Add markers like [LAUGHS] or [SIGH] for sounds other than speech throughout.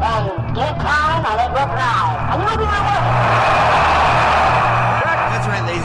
give it time and it will thrive. And you will be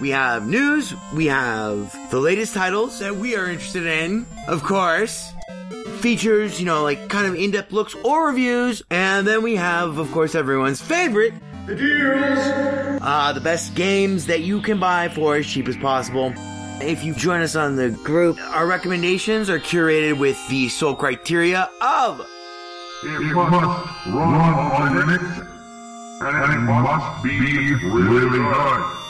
We have news, we have the latest titles that we are interested in, of course. Features, you know, like kind of in depth looks or reviews. And then we have, of course, everyone's favorite the deals! Uh, the best games that you can buy for as cheap as possible. If you join us on the group, our recommendations are curated with the sole criteria of It must run on Linux, and it must be really good.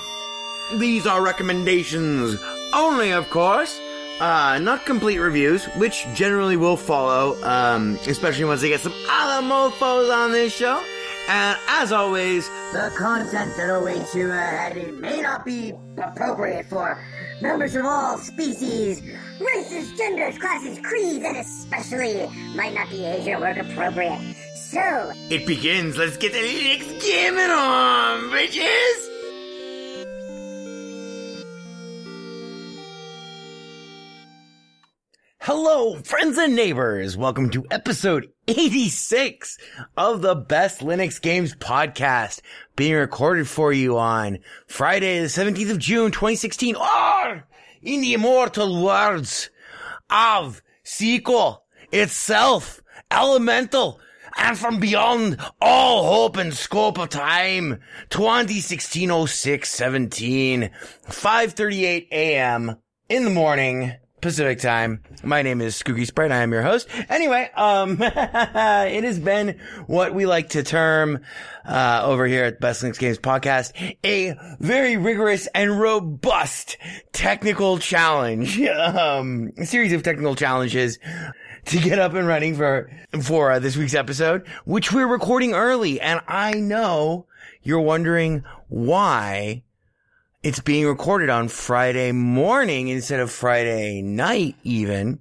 These are recommendations only, of course. Uh, not complete reviews, which generally will follow, um, especially once they get some other mofos on this show. And as always, The content that awaits you ahead may not be appropriate for members of all species, races, genders, classes, creeds, and especially might not be age or work appropriate. So, it begins. Let's get the Linux gaming on, bitches! Hello, friends and neighbors. Welcome to episode 86 of the Best Linux Games podcast being recorded for you on Friday, the 17th of June, 2016. Or in the immortal words of SQL itself, elemental, and from beyond all hope and scope of time, 2016 06 17, 5:38 a.m. in the morning. Pacific time. My name is Skooky Sprite. I am your host. Anyway, um, [LAUGHS] it has been what we like to term, uh, over here at Best Linux Games podcast, a very rigorous and robust technical challenge. [LAUGHS] Um, a series of technical challenges to get up and running for, for uh, this week's episode, which we're recording early. And I know you're wondering why it's being recorded on Friday morning instead of Friday night even.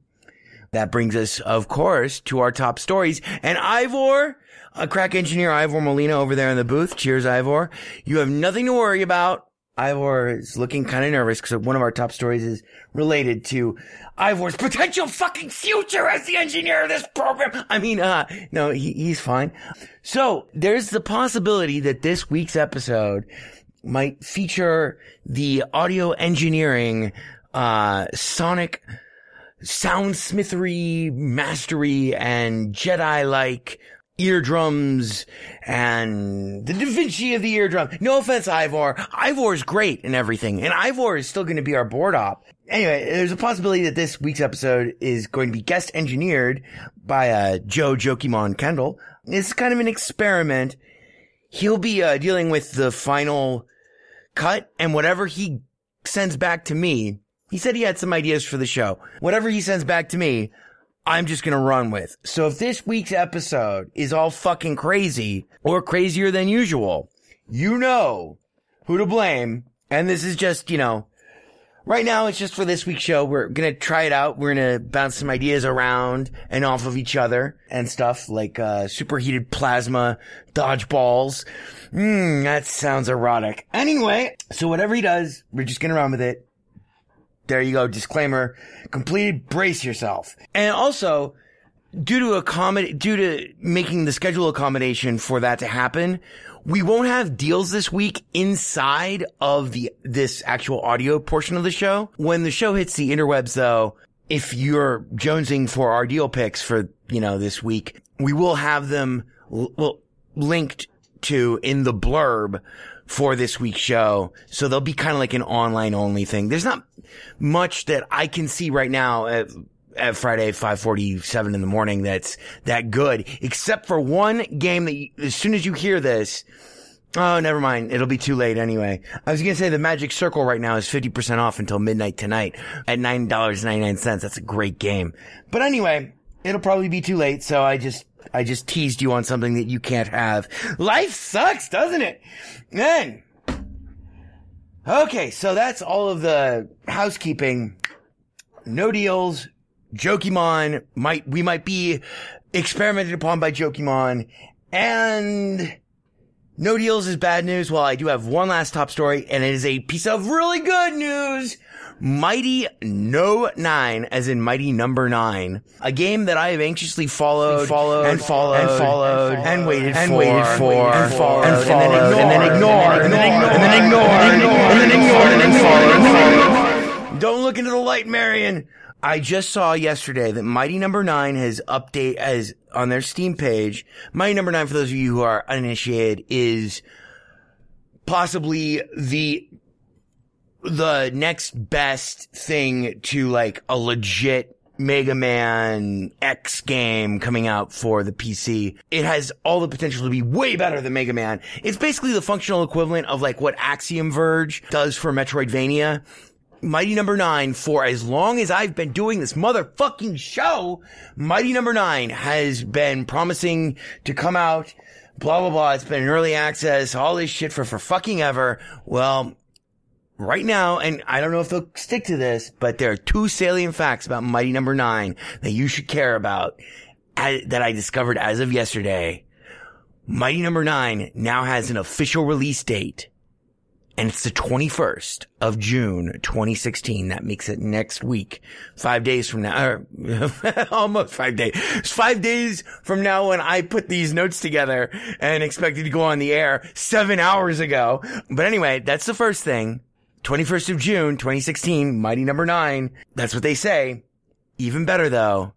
That brings us, of course, to our top stories. And Ivor, a crack engineer, Ivor Molina over there in the booth. Cheers, Ivor. You have nothing to worry about. Ivor is looking kind of nervous because one of our top stories is related to Ivor's potential fucking future as the engineer of this program. I mean, uh, no, he, he's fine. So there's the possibility that this week's episode might feature the audio engineering, uh, sonic soundsmithery mastery and Jedi-like eardrums and the Da Vinci of the eardrum. No offense, Ivor. Ivor's great and everything, and Ivor is still going to be our board op. Anyway, there's a possibility that this week's episode is going to be guest engineered by uh, Joe Jokimon Kendall. It's kind of an experiment. He'll be uh, dealing with the final cut and whatever he sends back to me. He said he had some ideas for the show. Whatever he sends back to me, I'm just gonna run with. So if this week's episode is all fucking crazy or crazier than usual, you know who to blame. And this is just, you know, right now it's just for this week's show. We're gonna try it out. We're gonna bounce some ideas around and off of each other and stuff like, uh, superheated plasma dodgeballs. Hmm, that sounds erotic. Anyway, so whatever he does, we're just gonna run with it. There you go. Disclaimer completed. Brace yourself. And also, due to accommodate, due to making the schedule accommodation for that to happen, we won't have deals this week inside of the, this actual audio portion of the show. When the show hits the interwebs though, if you're jonesing for our deal picks for, you know, this week, we will have them, l- well, linked to in the blurb for this week's show. So they'll be kind of like an online only thing. There's not much that I can see right now at, at Friday 547 in the morning that's that good, except for one game that you, as soon as you hear this, Oh, never mind. It'll be too late anyway. I was gonna say the Magic Circle right now is 50% off until midnight tonight at $9.99. That's a great game. But anyway, it'll probably be too late, so I just, I just teased you on something that you can't have. Life sucks, doesn't it? Then, okay, so that's all of the housekeeping. No deals. Jokimon might, we might be experimented upon by Jokimon. And no deals is bad news. Well, I do have one last top story and it is a piece of really good news. Mighty No 9, as in Mighty Number 9. A game that I have anxiously followed, followed, and followed, and followed, and waited and for, waited for, and followed, and then ignored, and then ignored, and then ignored, and then ignored, and then ignored, and then followed, and followed. Don't look into the light, Marion. I just saw yesterday that Mighty Number Nine has update as on their Steam page. Mighty Number Nine, for those of you who are uninitiated, is possibly the the next best thing to like a legit Mega Man X game coming out for the PC. It has all the potential to be way better than Mega Man. It's basically the functional equivalent of like what Axiom Verge does for Metroidvania. Mighty Number Nine, for as long as I've been doing this motherfucking show, Mighty Number Nine has been promising to come out, blah, blah, blah. It's been early access, all this shit for, for fucking ever. Well, right now, and I don't know if they'll stick to this, but there are two salient facts about Mighty Number Nine that you should care about uh, that I discovered as of yesterday. Mighty Number Nine now has an official release date and it's the 21st of June 2016. That makes it next week, five days from now, or [LAUGHS] almost five days. It's five days from now when I put these notes together and expected to go on the air seven hours ago. But anyway, that's the first thing. 21st of June 2016, Mighty Number Nine. That's what they say. Even better though.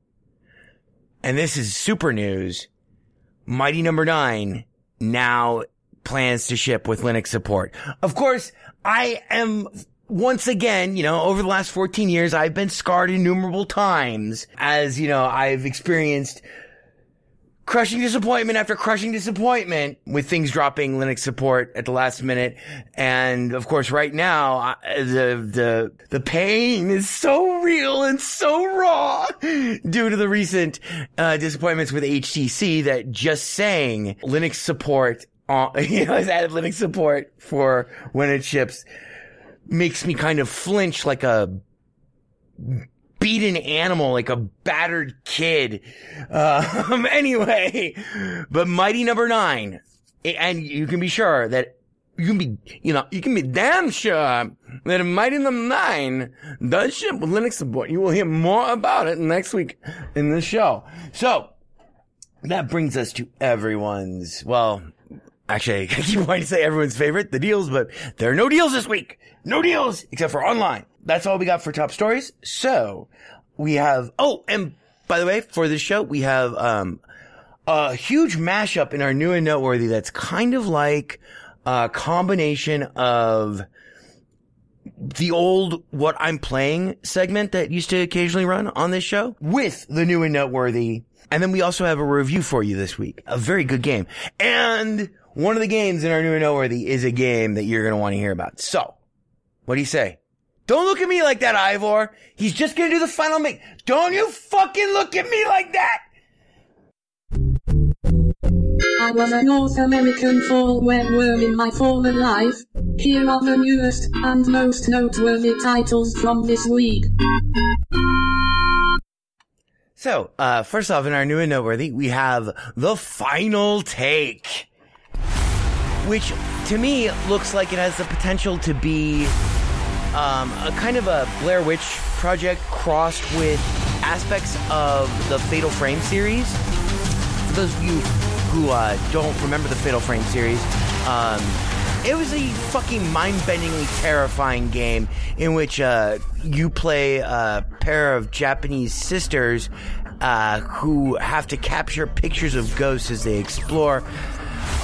And this is super news. Mighty Number Nine now plans to ship with Linux support. Of course, I am once again, you know, over the last 14 years, I've been scarred innumerable times as, you know, I've experienced crushing disappointment after crushing disappointment with things dropping Linux support at the last minute. And of course, right now, the, the, the pain is so real and so raw [LAUGHS] due to the recent, uh, disappointments with HTC that just saying Linux support uh, [LAUGHS] you know, Linux support for when it ships makes me kind of flinch like a beaten animal, like a battered kid. Um, [LAUGHS] anyway, but Mighty Number Nine, and you can be sure that you can be, you know, you can be damn sure that Mighty Number Nine does ship with Linux support. You will hear more about it next week in the show. So that brings us to everyone's, well, Actually, [LAUGHS] I keep wanting to say everyone's favorite, the deals, but there are no deals this week. No deals, except for online. That's all we got for top stories. So, we have, oh, and by the way, for this show, we have, um, a huge mashup in our new and noteworthy that's kind of like a combination of the old what I'm playing segment that used to occasionally run on this show with the new and noteworthy. And then we also have a review for you this week. A very good game. And one of the games in our new and noteworthy is a game that you're going to want to hear about. So, what do you say? Don't look at me like that, Ivor. He's just going to do the final make. Don't you fucking look at me like that! I was a North American fall when worm in my former life. Here are the newest and most noteworthy titles from this week. So, uh, first off, in our new and noteworthy, we have the final take, which to me looks like it has the potential to be um, a kind of a Blair Witch project crossed with aspects of the Fatal Frame series. For those of you who uh, don't remember the Fatal Frame series, um, it was a fucking mind-bendingly terrifying game in which uh, you play a pair of Japanese sisters uh, who have to capture pictures of ghosts as they explore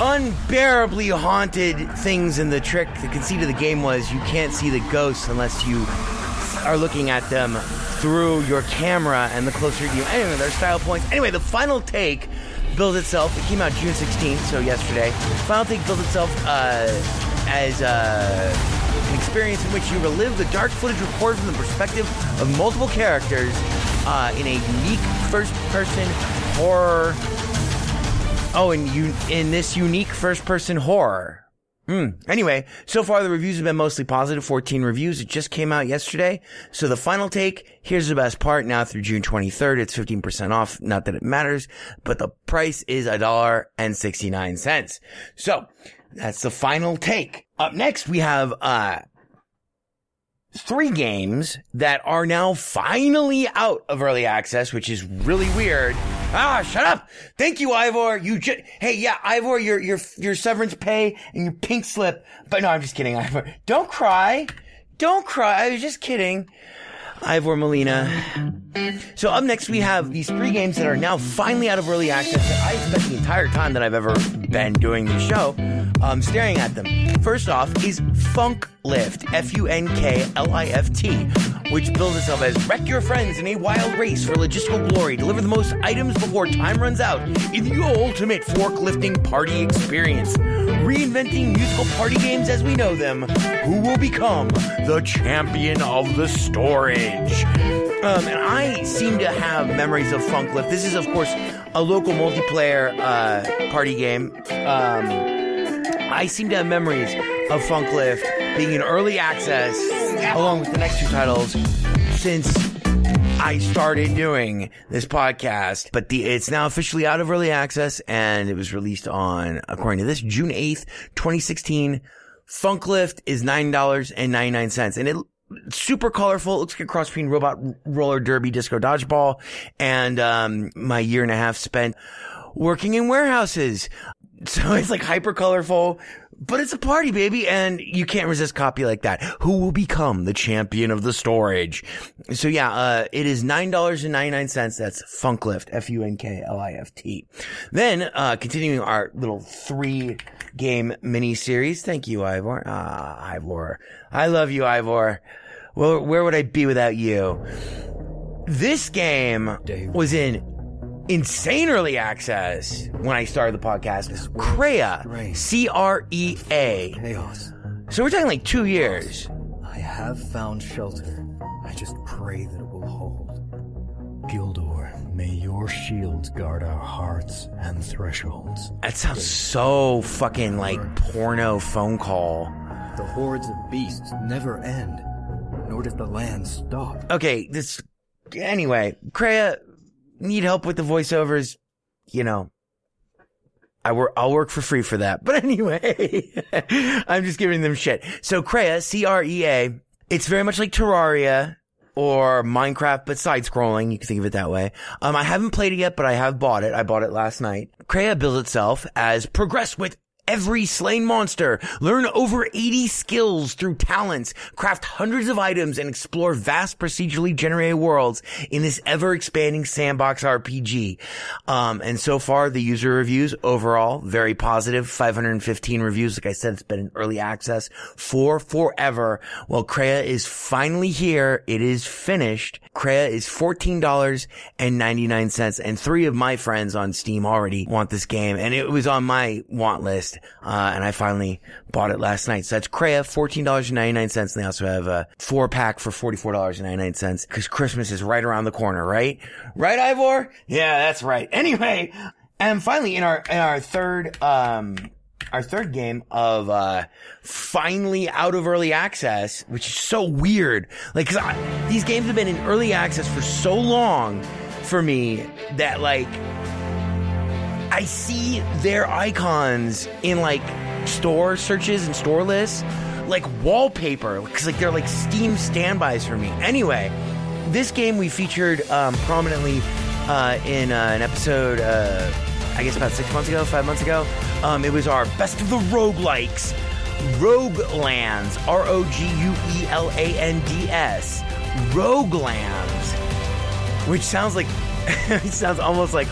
unbearably haunted things. And the trick, the conceit of the game was you can't see the ghosts unless you are looking at them through your camera, and the closer you. Anyway, their style points. Anyway, the final take builds itself. It came out June 16th, so yesterday. Final take builds itself uh, as uh, an experience in which you relive the dark footage recorded from the perspective of multiple characters uh, in a unique first-person horror. Oh, and you in this unique first-person horror. Hmm. Anyway, so far the reviews have been mostly positive. 14 reviews. It just came out yesterday. So the final take, here's the best part. Now through June 23rd, it's 15% off. Not that it matters, but the price is a dollar and 69 cents. So that's the final take. Up next, we have, uh, three games that are now finally out of early access, which is really weird. Ah, shut up. Thank you, Ivor. You just, hey, yeah, Ivor, your, your, your severance pay and your pink slip. But no, I'm just kidding, Ivor. Don't cry. Don't cry. I was just kidding. Ivor Molina. So up next we have these three games that are now finally out of early access that I spent the entire time that I've ever been doing the show um, staring at them. First off is Funk Lift, F-U-N-K-L-I-F-T, which bills itself as wreck your friends in a wild race for logistical glory, deliver the most items before time runs out in the ultimate forklifting party experience. Reinventing musical party games as we know them, who will become the champion of the storage. Um, and I seem to have memories of Funk Lift. This is, of course, a local multiplayer uh, party game. Um, I seem to have memories of Funk Lift being in early access along with the next two titles since I started doing this podcast. But the it's now officially out of early access and it was released on, according to this, June 8th, 2016. Funklift is $9.99 and it super colorful. It looks like a cross between Robot Roller Derby Disco Dodgeball and um, my year and a half spent working in warehouses. [LAUGHS] So it's like hyper colorful, but it's a party, baby, and you can't resist copy like that. Who will become the champion of the storage? So yeah, uh, it is nine dollars and ninety nine cents. That's Funklift, F U N K L I F T. Then, uh, continuing our little three game mini series. Thank you, Ivor. Ah, Ivor, I love you, Ivor. Well, where would I be without you? This game was in insane early access when I started the podcast. Crea, C R E A. Chaos. So we're talking like two years. I have found shelter. I just pray that it will hold. Gildor, may your shields guard our hearts and thresholds. That sounds so fucking like porno phone call. The hordes of beasts never end, nor does the land stop. Okay, this. Anyway, Crea, need help with the voiceovers, you know, I work, I'll work for free for that. [LAUGHS] But anyway, I'm just giving them shit. So Crea, C-R-E-A, it's very much like Terraria or Minecraft, but side scrolling. You can think of it that way. Um, I haven't played it yet, but I have bought it. I bought it last night. Crea builds itself as progress with every slain monster, learn over 80 skills through talents, craft hundreds of items, and explore vast procedurally generated worlds in this ever-expanding sandbox RPG. Um, and so far, the user reviews overall, very positive. positive, 515 reviews. Like I said, it's been in early access for forever. Well, Crea is finally here. It is finished. Crea is $14.99 and three of my friends on Steam already want this game and it was on my want list. Uh, and I finally bought it last night. So that's Crea, $14.99. And they also have a four pack for $44.99 because Christmas is right around the corner, right? Right, Ivor? Yeah, that's right. [LAUGHS] Anyway, And finally, in our in our third um our third game of uh finally out of early access, which is so weird. Like, cause I, these games have been in early access for so long for me that like I see their icons in like store searches and store lists, like wallpaper, because like they're like Steam standbys for me. Anyway, this game we featured um, prominently uh, in uh, an episode, uh, I guess about six months ago, five months ago. Um, it was our best of the roguelikes, Roguelands, R O G U E L A N D S, Roguelands, which sounds like [LAUGHS] it sounds almost like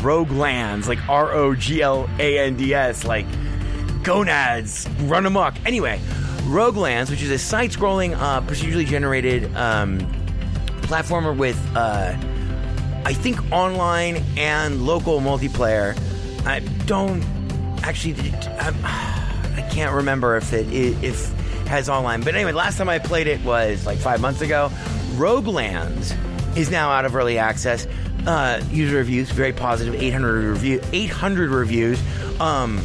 Roguelands, like R O G L A N D S, like gonads run amok. Anyway, Roguelands, which is a side-scrolling, uh, procedurally generated um, platformer with, uh, I think, online and local multiplayer. I don't actually. I'm, [SIGHS] I can't remember if it if has online. But anyway, last time I played it was like five months ago. Roguelands is now out of early access. Uh, user reviews very positive, 800 review, 800 reviews. Um,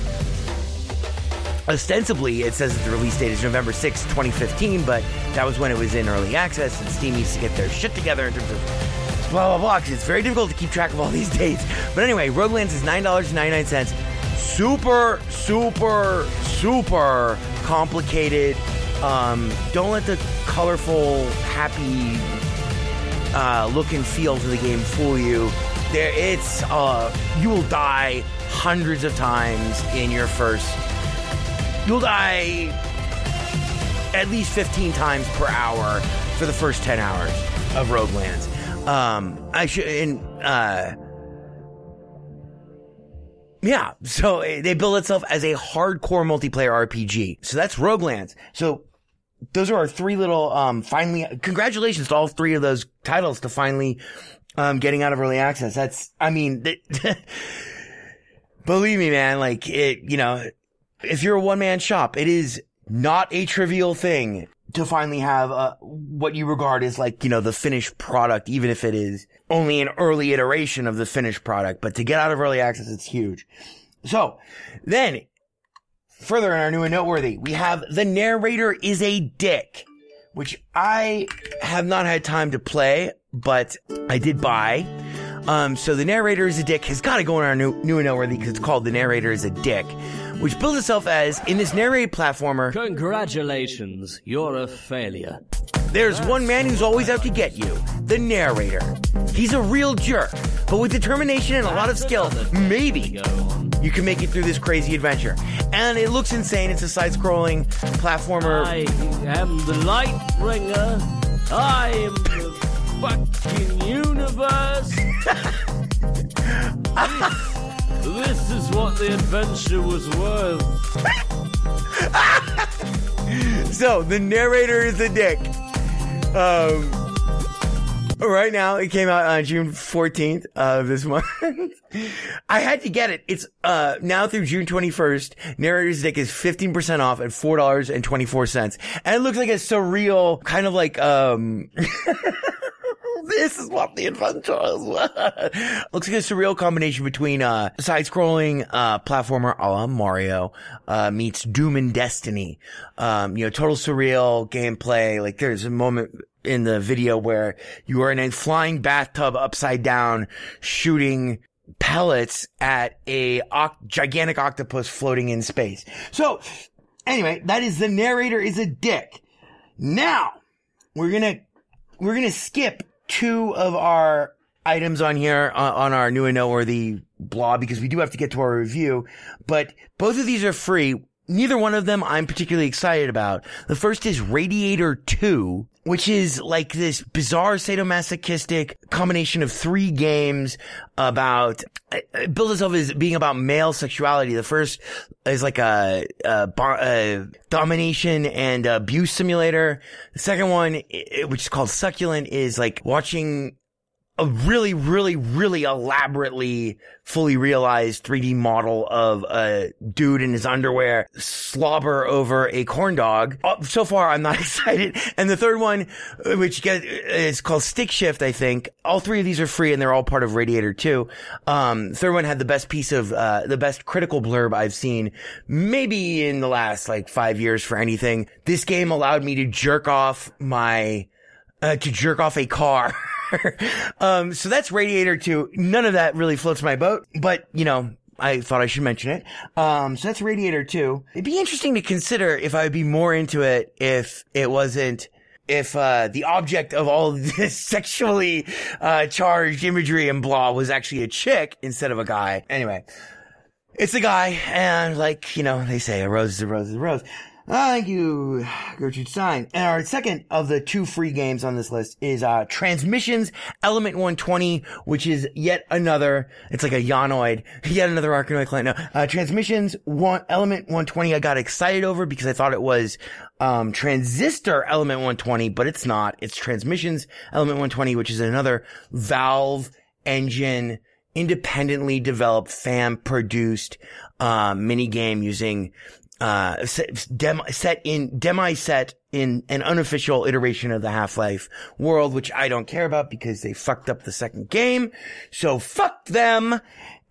ostensibly, it says that the release date is November 6, 2015, but that was when it was in early access, and Steam needs to get their shit together in terms of blah blah blah. It's very difficult to keep track of all [LAUGHS] these dates. But anyway, Roguelands is nine dollars ninety nine cents. Super, super, super complicated. Um, don't let the colorful, happy uh, look and feel to the game fool you. There, it's uh, you will die hundreds of times in your first. You'll die at least 15 times per hour for the first 10 hours of Roguelands. Um, I should, and, uh, yeah, so uh, they build itself as a hardcore multiplayer RPG. So that's Roguelands. So those are our three little, um, finally, congratulations to all three of those titles to finally, um, getting out of early access. That's, I mean, [LAUGHS] believe me, man, like it, you know, if you're a one man shop, it is not a trivial thing to finally have uh, what you regard as like, you know, the finished product, even if it is only an early iteration of the finished product. But to get out of early access, it's huge. So then further in our new and noteworthy, we have the narrator is a dick, which I have not had time to play, but I did buy. Um, so the narrator is a dick has got to go in our new, new and noteworthy because it's called the narrator is a dick, which builds itself as in this narrated platformer. Congratulations, you're a failure. There's one man who's always out to get you, the narrator. He's a real jerk, but with determination and a lot of skill, maybe you can make it through this crazy adventure. And it looks insane. It's a side-scrolling platformer. I am the light bringer. I am the fucking universe. this, [LAUGHS] this is what the adventure was worth. [LAUGHS] so the narrator is a dick. Um, [LAUGHS] right now it came out on June 14th of this month. [LAUGHS] I had to get it. It's, uh, now through June 21st. Narrator's Dick is 15% off at $4.24. And it looks like a surreal, kind of like, um, [LAUGHS] this is what the adventure is. [LAUGHS] Looks like a surreal combination between uh side-scrolling uh platformer a la Mario uh meets Doom and Destiny. Um, you know, total surreal gameplay. Like there's a moment in the video where you are in a flying bathtub upside down shooting pellets at a gigantic octopus floating in space. So anyway, that is the narrator is a dick. Now we're gonna we're gonna skip two of our items on here uh, on our new and noteworthy blog because we do have to get to our review. But both of these are free. Neither one of them I'm particularly excited about. The first is Radiator 2, which is like this bizarre sadomasochistic combination of three games about, it bills itself as being about male sexuality. The first is like a, a, bar, a domination and abuse simulator. The second one, which is called Succulent, is like watching a really, really, really elaborately fully realized 3D model of a dude in his underwear slobber over a corn dog. Uh, So far, I'm not [LAUGHS] excited. And the third one, uh, which get, is called Stick Shift, I think. All three of these are free and they're all part of Radiator 2. Um, third one had the best piece of, uh, the best critical blurb I've seen maybe in the last like five years for anything. This game allowed me to jerk off my, uh, to jerk off a car. [LAUGHS] [LAUGHS] um, so that's Radiator 2. None of that really floats my boat, but you know, I thought I should mention it. Um, so that's Radiator 2. It'd be interesting to consider if I would be more into it if it wasn't if uh, the object of all [LAUGHS] this sexually uh, charged imagery and blah was actually a chick instead of a guy. Anyway, it's a guy, and like you know, they say a rose is a rose is a rose. Ah, thank you, Gertrude Stein. And our second of the two free games on this list is uh, Transmissions Element 120, which is yet another. It's like a Yonoid, [LAUGHS] yet another Arkanoid client. No, uh, Transmissions one Element 120. I got excited over because I thought it was um, Transistor Element 120, but it's not. It's Transmissions Element 120, which is another Valve engine independently developed, fan produced uh, mini game using uh, set, in demi set in an unofficial iteration of the Half-Life world, which I don't care about because they fucked up the second game. So fuck them.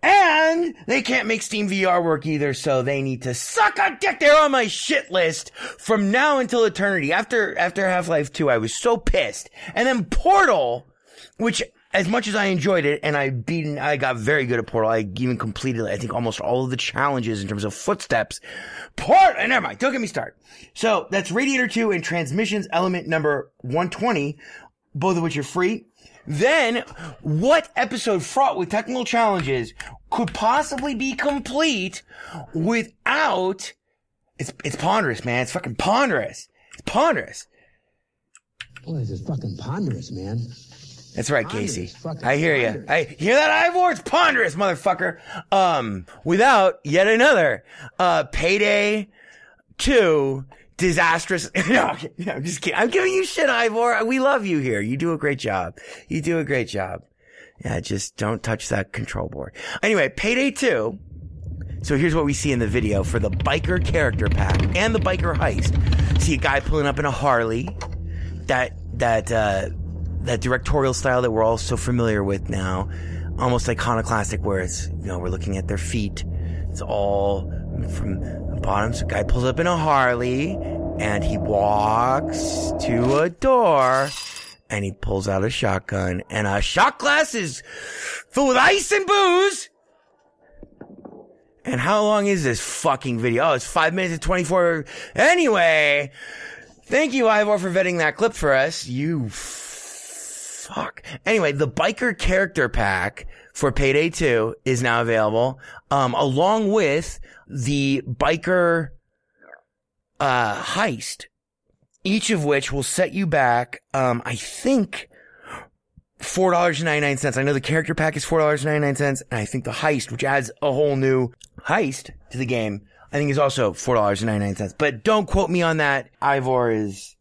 And they can't make Steam VR work either, so they need to suck a dick. They're on my shit list from now until eternity. After, after Half-Life 2, I was so pissed. And then Portal, which as much as I enjoyed it and I beaten, I got very good at Portal. I even completed, I think, almost all of the challenges in terms of footsteps. Port, and never mind. Don't get me started. So that's Radiator 2 and Transmissions Element number 120, both of which are free. Then, what episode fraught with technical challenges could possibly be complete without, it's, it's ponderous, man. It's fucking ponderous. It's ponderous. Boy, this is fucking ponderous, man. That's right, Casey. I hear you. I hear that, Ivor? It's ponderous, motherfucker. Um, without yet another, uh, payday two disastrous. [LAUGHS] no, no, I'm just kidding. I'm giving you shit, Ivor. We love you here. You do a great job. You do a great job. Yeah, just don't touch that control board. Anyway, payday two. So here's what we see in the video for the biker character pack and the biker heist. See a guy pulling up in a Harley. That, that, uh, that directorial style that we're all so familiar with now. Almost iconoclastic where it's, you know, we're looking at their feet. It's all from the bottom. So guy pulls up in a Harley and he walks to a door and he pulls out a shotgun and a shot glass is filled with ice and booze. And how long is this fucking video? Oh, it's five minutes and 24. Anyway, thank you, Ivor, for vetting that clip for us. You fuck. Anyway, the biker character pack for Payday 2 is now available, um, along with the biker, uh, heist, each of which will set you back, um, I think, $4.99. I know the character pack is $4.99, and I think the heist, which adds a whole new heist to the game, I think is also $4.99. But don't quote me on that. Ivor is,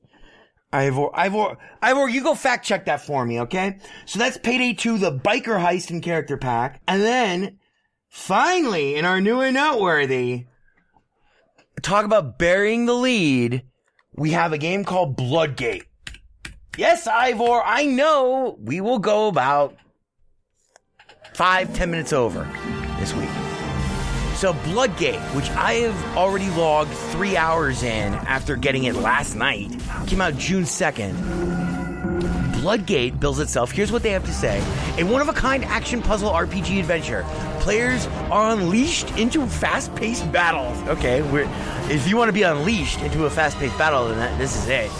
Ivor, Ivor, Ivor, you go fact check that for me, okay? So that's Payday 2, the biker heist and character pack. And then, finally, in our new and noteworthy, talk about burying the lead, we have a game called Bloodgate. Yes, Ivor, I know we will go about five, ten minutes over this week. So Bloodgate, which I have already logged three hours in after getting it last night, came out June 2nd. Bloodgate builds itself, here's what they have to say, a one-of-a-kind action puzzle RPG adventure. Players are unleashed into fast-paced battles. Okay, if you want to be unleashed into a fast-paced battle, then that, this is it.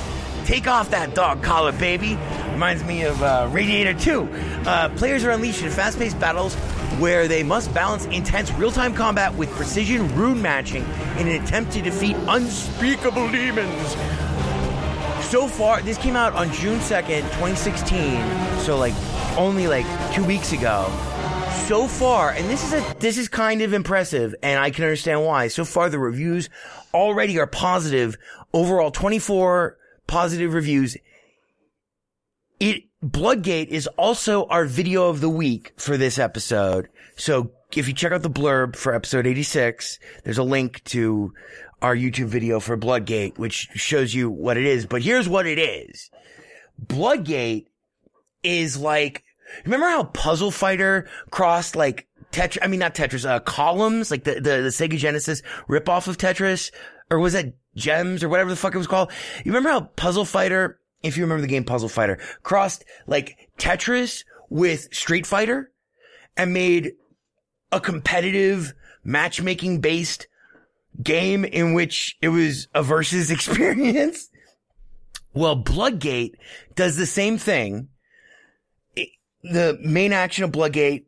Take off that dog collar, baby. Reminds me of uh, Radiator 2. Uh, players are unleashed in fast paced battles where they must balance intense real time combat with precision rune matching in an attempt to defeat unspeakable demons. So far, this came out on June 2nd, 2016. So, like, only like two weeks ago. So far, and this is a this is kind of impressive, and I can understand why. So far, the reviews already are positive. Overall, 24 positive reviews it, Bloodgate is also our video of the week for this episode. So if you check out the blurb for episode 86, there's a link to our YouTube video for Bloodgate, which shows you what it is. But here's what it is. Bloodgate is like, remember how Puzzle Fighter crossed like Tetris, I mean, not Tetris, uh, columns, like the, the, the Sega Genesis ripoff of Tetris? Or was that Gems or whatever the fuck it was called? You remember how Puzzle Fighter, if you remember the game Puzzle Fighter, crossed like Tetris with Street Fighter and made a competitive matchmaking based game in which it was a versus [LAUGHS] experience? Well, Bloodgate does the same thing. The main action of Bloodgate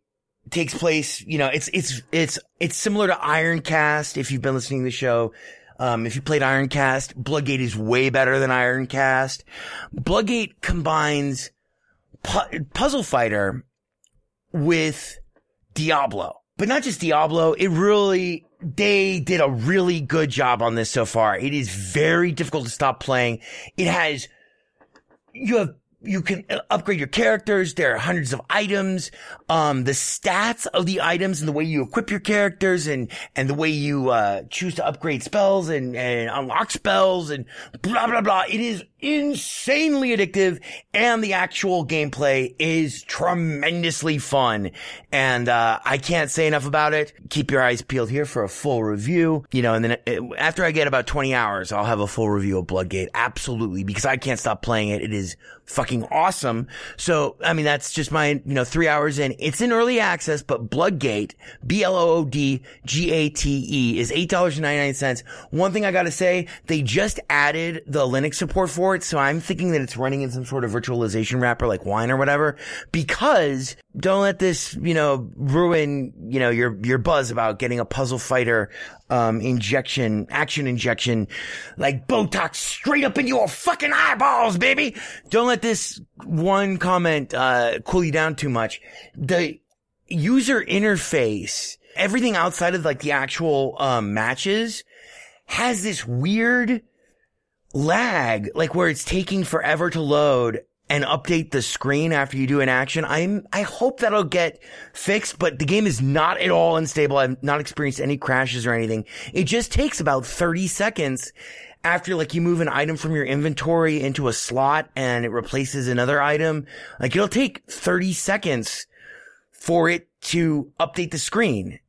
takes place, you know, it's, it's, it's, it's similar to Ironcast if you've been listening to the show. Um, if you played Ironcast, Bloodgate is way better than Ironcast. Bloodgate combines pu- Puzzle Fighter with Diablo. But not just Diablo, it really, they did a really good job on this so far. It is very difficult to stop playing. It has, you have, you can upgrade your characters. There are hundreds of items. Um, the stats of the items and the way you equip your characters and, and the way you, uh, choose to upgrade spells and, and unlock spells and blah, blah, blah. It is insanely addictive and the actual gameplay is tremendously fun. And, uh, I can't say enough about it. Keep your eyes peeled here for a full review, you know, and then uh, after I get about 20 hours, I'll have a full review of Bloodgate. Absolutely. Because I can't stop playing it. It is fucking awesome. So, I mean, that's just my, you know, three hours in. It's in early access, but Bloodgate, B-L-O-O-D-G-A-T-E is $8.99. One thing I gotta say, they just added the Linux support for it. So I'm thinking that it's running in some sort of virtualization wrapper like Wine or whatever, because don't let this, you know, ruin, you know, your, your buzz about getting a puzzle fighter, um, injection, action injection, like Botox straight up into your fucking eyeballs, baby. Don't let this one comment, uh, cool you down too much. The user interface, everything outside of like the actual, um, matches has this weird lag, like where it's taking forever to load and update the screen after you do an action. I'm, I hope that'll get fixed, but the game is not at all unstable. I've not experienced any crashes or anything. It just takes about 30 seconds after like you move an item from your inventory into a slot and it replaces another item. Like it'll take 30 seconds for it to update the screen.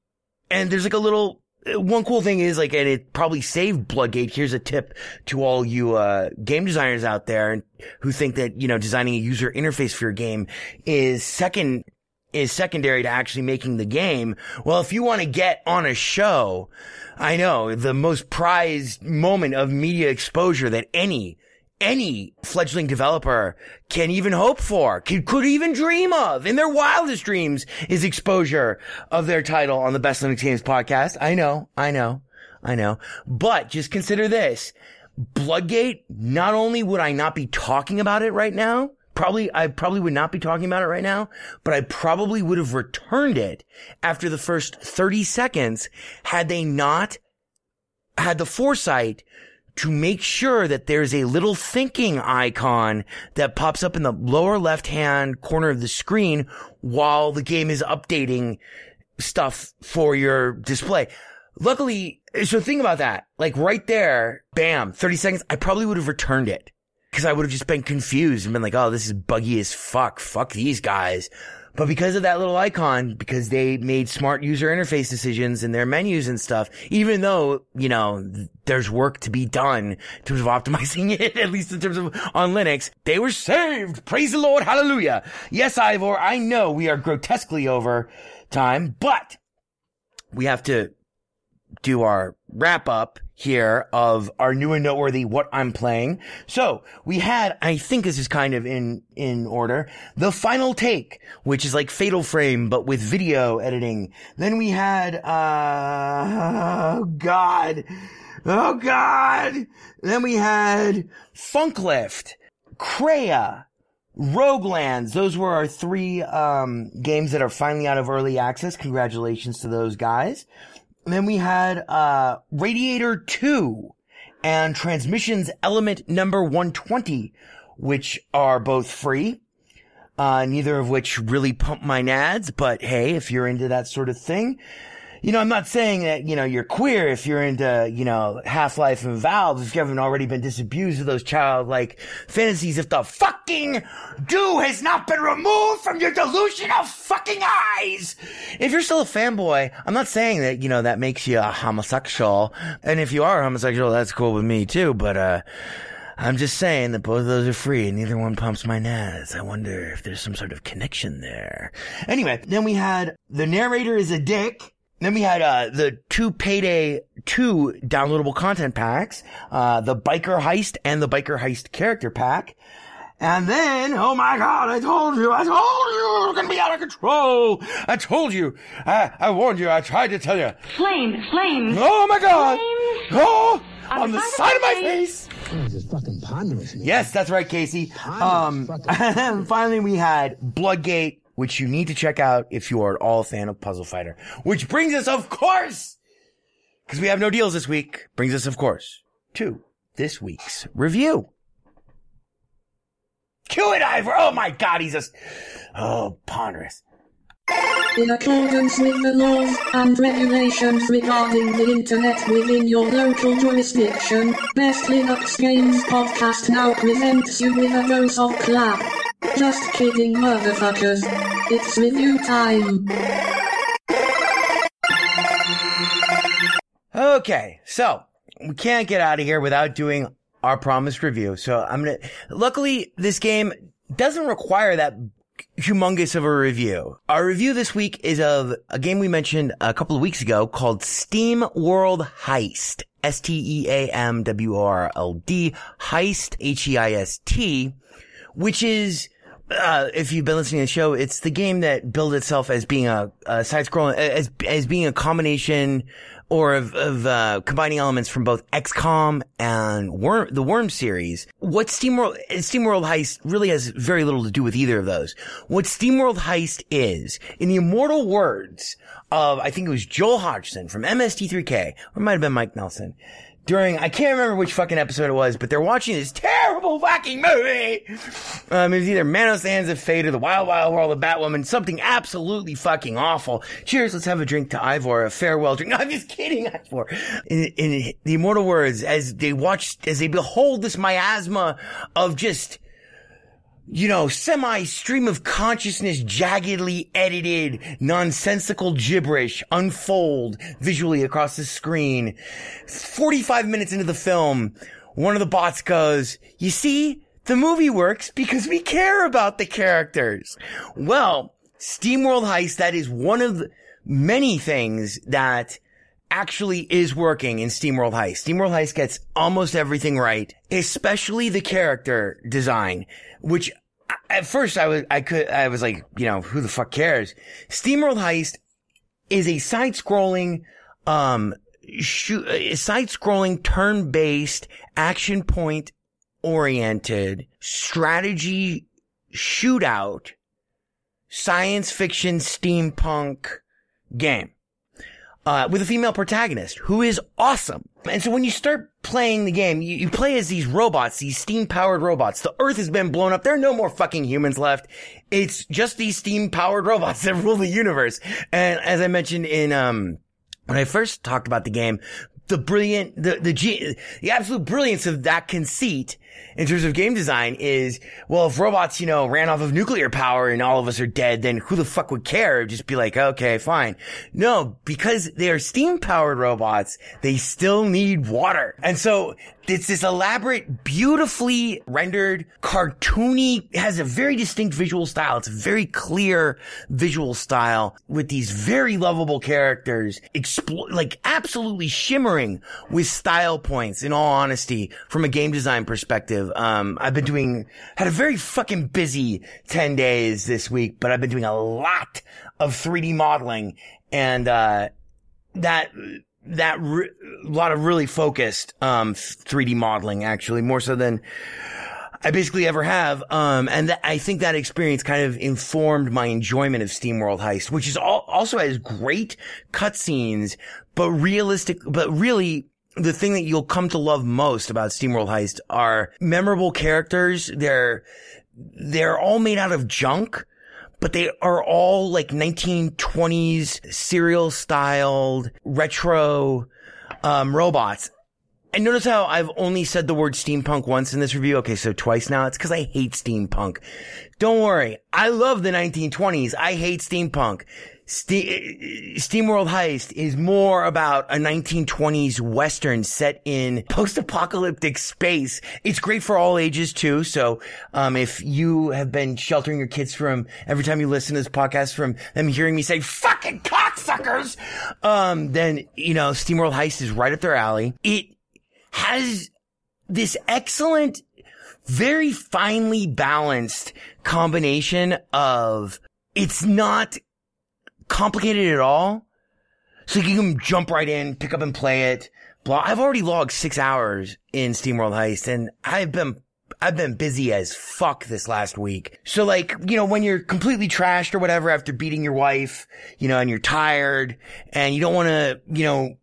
And there's like a little one cool thing is like, and it probably saved Bloodgate. Here's a tip to all you, uh, game designers out there who think that, you know, designing a user interface for your game is second, is secondary to actually making the game. Well, if you want to get on a show, I know the most prized moment of media exposure that any any fledgling developer can even hope for, could, could even dream of in their wildest dreams is exposure of their title on the Best Linux Games podcast. I know, I know, I know. But just consider this. Bloodgate, not only would I not be talking about it right now, probably, I probably would not be talking about it right now, but I probably would have returned it after the first 30 seconds had they not had the foresight to make sure that there's a little thinking icon that pops up in the lower left hand corner of the screen while the game is updating stuff for your display. Luckily, so think about that. Like right there, bam, 30 seconds, I probably would have returned it. Cause I would have just been confused and been like, oh, this is buggy as fuck. Fuck these guys. But because of that little icon, because they made smart user interface decisions in their menus and stuff, even though, you know, there's work to be done in terms of optimizing [LAUGHS] it, at least in terms of on Linux, they were saved. Praise the Lord. Hallelujah. Yes, Ivor, I know we are grotesquely over time, but we have to do our wrap up here of our new and noteworthy what I'm playing. So we had, I think this is kind of in, in order, the final take, which is like Fatal Frame, but with video editing. Then we had, uh, oh God. Oh God. Then we had Funklift, Crea, Roguelands. Those were our three, um, games that are finally out of early access. Congratulations to those guys. Then we had uh, Radiator 2 and Transmissions Element number 120, which are both free. uh, neither of which really pump my nads, but hey, if you're into that sort of thing, you know, I'm not saying that, you know, you're queer if you're into, you know, Half-Life and Valve, if you haven't already been disabused of those childlike fantasies, if the fucking dew has not been removed from your delusional fucking eyes. If you're still a fanboy, I'm not saying that, you know, that makes you a homosexual. And if you are homosexual, that's cool with me too, but, uh, I'm just saying that both of those are free and neither one pumps my nads. I wonder if there's some sort of connection there. Anyway, then we had the narrator is a dick. Then we had uh, the two Payday 2 downloadable content packs, uh, the Biker Heist and the Biker Heist character pack. And then, oh my god, I told you, I told you, it's gonna be out of control. I told you, I, I warned you, I tried to tell you. Flames, flames. Oh my god! Flames. Oh, On on the the side of my my face! This is fucking ponderous, man. Yes, that's right, Casey. Um, [LAUGHS] and finally we had Bloodgate, which you need to check out if you are at all a fan of Puzzle Fighter. Which brings us, of course, because we have no deals this week, brings us, of course, to this week's review. Cue it, Ivor! Oh my god, he's just, oh, ponderous. In accordance with the laws and regulations regarding the internet within your local jurisdiction, Best Linux Games Podcast now presents you with a dose of clap. Just kidding, motherfuckers. It's review time. Okay, so we can't get out of here without doing our promised review. So I'm gonna. Luckily, this game doesn't require that humongous of a review. Our review this week is of a game we mentioned a couple of weeks ago called Steam World Heist. S T E A M W O R L D Heist H E I S T, which is uh, if you've been listening to the show, it's the game that billed itself as being a, a side-scrolling, as as being a combination or of, of uh, combining elements from both XCOM and Worm, the Worm series. What SteamWorld SteamWorld Heist really has very little to do with either of those. What SteamWorld Heist is, in the immortal words of I think it was Joel Hodgson from MST3K, or it might have been Mike Nelson during I can't remember which fucking episode it was, but they're watching this terrible fucking movie. Um, it was either Manos the Hands of Fate or The Wild Wild World of Batwoman, something absolutely fucking awful. Cheers, let's have a drink to Ivor, a farewell drink. [LAUGHS] No, I'm just kidding, Ivor. In, in the immortal words, as they watch, as they behold this miasma of just you know, semi stream of consciousness, jaggedly edited, nonsensical gibberish unfold visually across the screen. 45 minutes into the film, one of the bots goes, you see, the movie works because we care about the characters. Well, SteamWorld Heist, that is one of many things that actually is working in SteamWorld Heist. SteamWorld Heist gets almost everything right, especially the character design, which at first I was, I could, I was like, you know, who the fuck cares? SteamWorld Heist is a side-scrolling, um, shoot, side-scrolling turn-based action point oriented strategy shootout science fiction steampunk game uh, with a female protagonist who is awesome. And so when you start playing the game, you, you play as these robots, these steam powered robots. The earth has been blown up. There are no more fucking humans left. It's just these steam powered [LAUGHS] robots that rule the universe. And as I mentioned in, um, when I first talked about the game, the brilliant, the, the, the absolute brilliance of that conceit in terms of game design is, well, if robots, you know, ran off of nuclear power and all of us are dead, then who the fuck would care? Just be like, okay, fine. No, because they are steam powered robots, they still need water. And so it's this elaborate, beautifully rendered, cartoony, has a very distinct visual style. It's a very clear visual style with these very lovable characters, like absolutely shimmering with style points, in all honesty, from a game design perspective. Um, I've been doing, had a very fucking busy 10 days this week, but I've been doing a lot of 3D modeling and, uh, that, that re- lot of really focused, um, 3D modeling actually, more so than, I basically ever have. Um, and that, I think that experience kind of informed my enjoyment of SteamWorld Heist, which is all, also has great cutscenes, but realistic, but really the thing that you'll come to love most about SteamWorld Heist are memorable characters. They're, they're all made out of junk, but they are all like 1920s serial styled retro, um, robots. And notice how I've only said the word steampunk once in this review. Okay, so twice now. It's because I hate steampunk. Don't worry. I love the 1920s. I hate steampunk. Ste- SteamWorld Heist is more about a 1920s western set in post-apocalyptic space. It's great for all ages too. So, um, if you have been sheltering your kids from every time you listen to this podcast from them hearing me say "fucking cocksuckers," um, then you know SteamWorld Heist is right up their alley. It has this excellent, very finely balanced combination of it's not complicated at all. So you can jump right in, pick up and play it. Blah. I've already logged six hours in SteamWorld Heist and I've been I've been busy as fuck this last week. So like, you know, when you're completely trashed or whatever after beating your wife, you know, and you're tired and you don't want to, you know,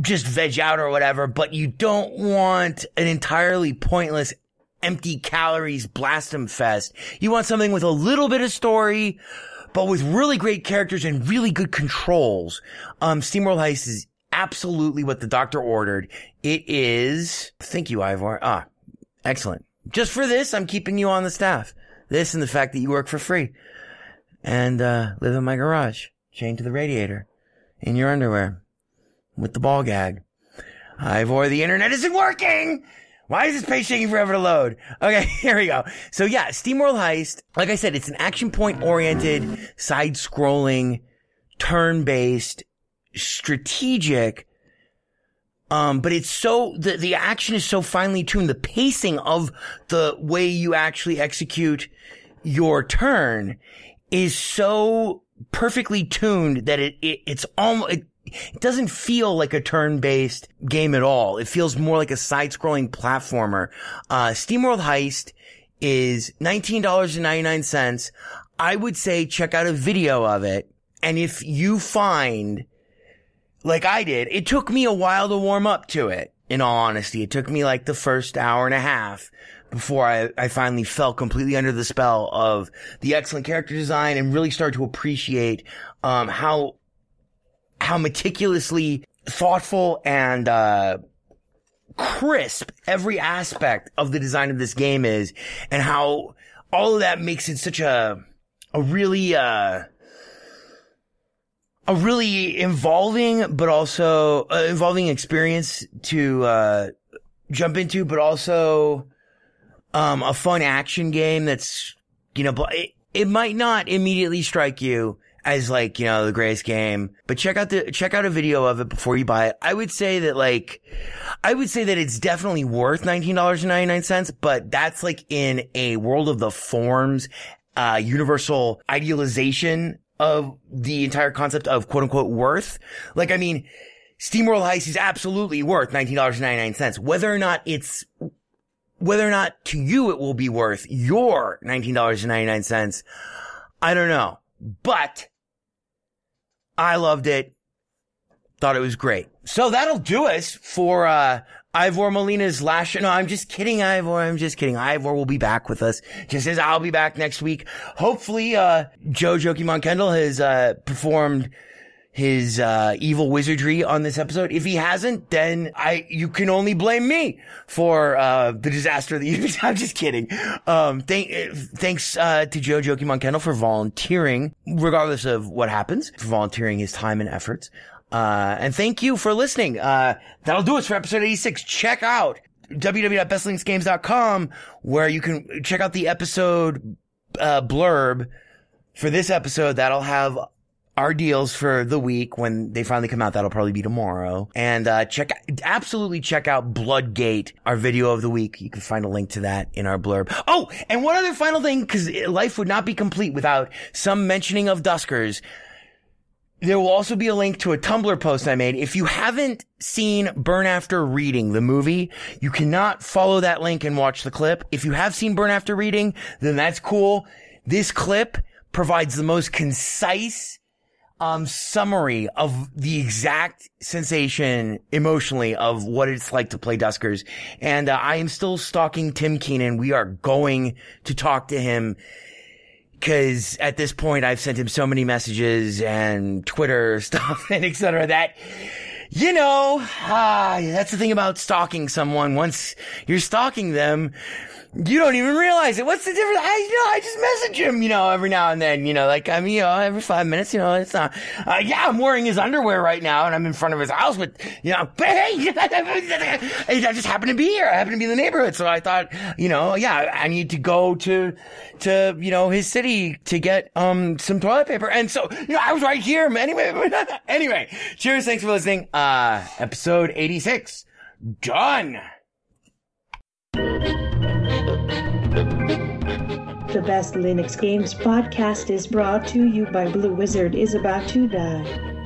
just veg out or whatever, but you don't want an entirely pointless empty calories blastem fest. You want something with a little bit of story, but with really great characters and really good controls. Um, SteamWorld Heist is absolutely what the doctor ordered. It is, thank you, Ivor. Ah, excellent. Just for this, I'm keeping you on the staff. This and the fact that you work for free and, uh, live in my garage, chained to the radiator in your underwear with the ball gag. Ivor, the internet isn't working! Why is this page taking forever to load? Okay, [LAUGHS] here we go. So yeah, SteamWorld Heist, like I said, it's an action point oriented, side scrolling, turn based, strategic, um, but it's so, the, the action is so finely tuned. The pacing of the way you actually execute your turn is so perfectly tuned that it, it it's almost, it, it doesn't feel like a turn-based game at all. It feels more like a side-scrolling platformer. Uh, SteamWorld Heist is $19.99. I would say check out a video of it. And if you find, like I did, it took me a while to warm up to it. In all honesty, it took me like the first hour and a half before I, I finally fell completely under the spell of the excellent character design and really started to appreciate, um, how how meticulously thoughtful and uh, crisp every aspect of the design of this game is, and how all of that makes it such a a really uh, a really involving but also uh, involving experience to uh, jump into, but also um, a fun action game that's you know, it, it might not immediately strike you as like, you know, the greatest game, but check out the, check out a video of it before you buy it. I would say that like, I would say that it's definitely worth $19.99, but that's like in a world of the forms, uh, universal idealization of the entire concept of quote unquote worth. Like, I mean, SteamWorld Heist is absolutely worth $19.99. Whether or not it's, whether or not to you it will be worth your $19.99, I don't know. But I loved it. Thought it was great. So that'll do us for, uh, Ivor Molina's last show. No, I'm just kidding, Ivor. I'm just kidding. Ivor will be back with us, just as I'll be back next week. Hopefully, uh, Joe Jokimon Kendall has, uh, performed his, uh, evil wizardry on this episode. If he hasn't, then I, you can only blame me for, uh, the disaster that you, [LAUGHS] I'm just kidding. Um, thank, thanks, uh, to Joe Jokimon Kendall for volunteering, regardless of what happens, for volunteering his time and efforts. Uh, and thank you for listening. Uh, that'll do us for episode 86. Check out www.bestlinuxgames.com where you can check out the episode, uh, blurb for this episode. That'll have our deals for the week when they finally come out. That'll probably be tomorrow. And, uh, check, absolutely check out Bloodgate, our video of the week. You can find a link to that in our blurb. Oh, and one other final thing, cause life would not be complete without some mentioning of Duskers. There will also be a link to a Tumblr post I made. If you haven't seen Burn After Reading, the movie, you cannot follow that link and watch the clip. If you have seen Burn After Reading, then that's cool. This clip provides the most concise, um, summary of the exact sensation emotionally of what it's like to play Duskers. And uh, I am still stalking Tim Keenan. We are going to talk to him because at this point I've sent him so many messages and Twitter [LAUGHS] stuff and etc. that you know, ah, that's the thing about stalking someone. Once you're stalking them, you don't even realize it. What's the difference? I, you know, I just message him, you know, every now and then, you know, like, I mean, you know, every five minutes, you know, it's not, uh, yeah, I'm wearing his underwear right now and I'm in front of his house with, you know, but hey, [LAUGHS] I just happen to be here. I happen to be in the neighborhood. So I thought, you know, yeah, I need to go to, to, you know, his city to get, um, some toilet paper. And so, you know, I was right here. [LAUGHS] Anyway, anyway, cheers. Thanks for listening. Uh, episode 86. Done. The Best Linux Games podcast is brought to you by Blue Wizard is About to Die.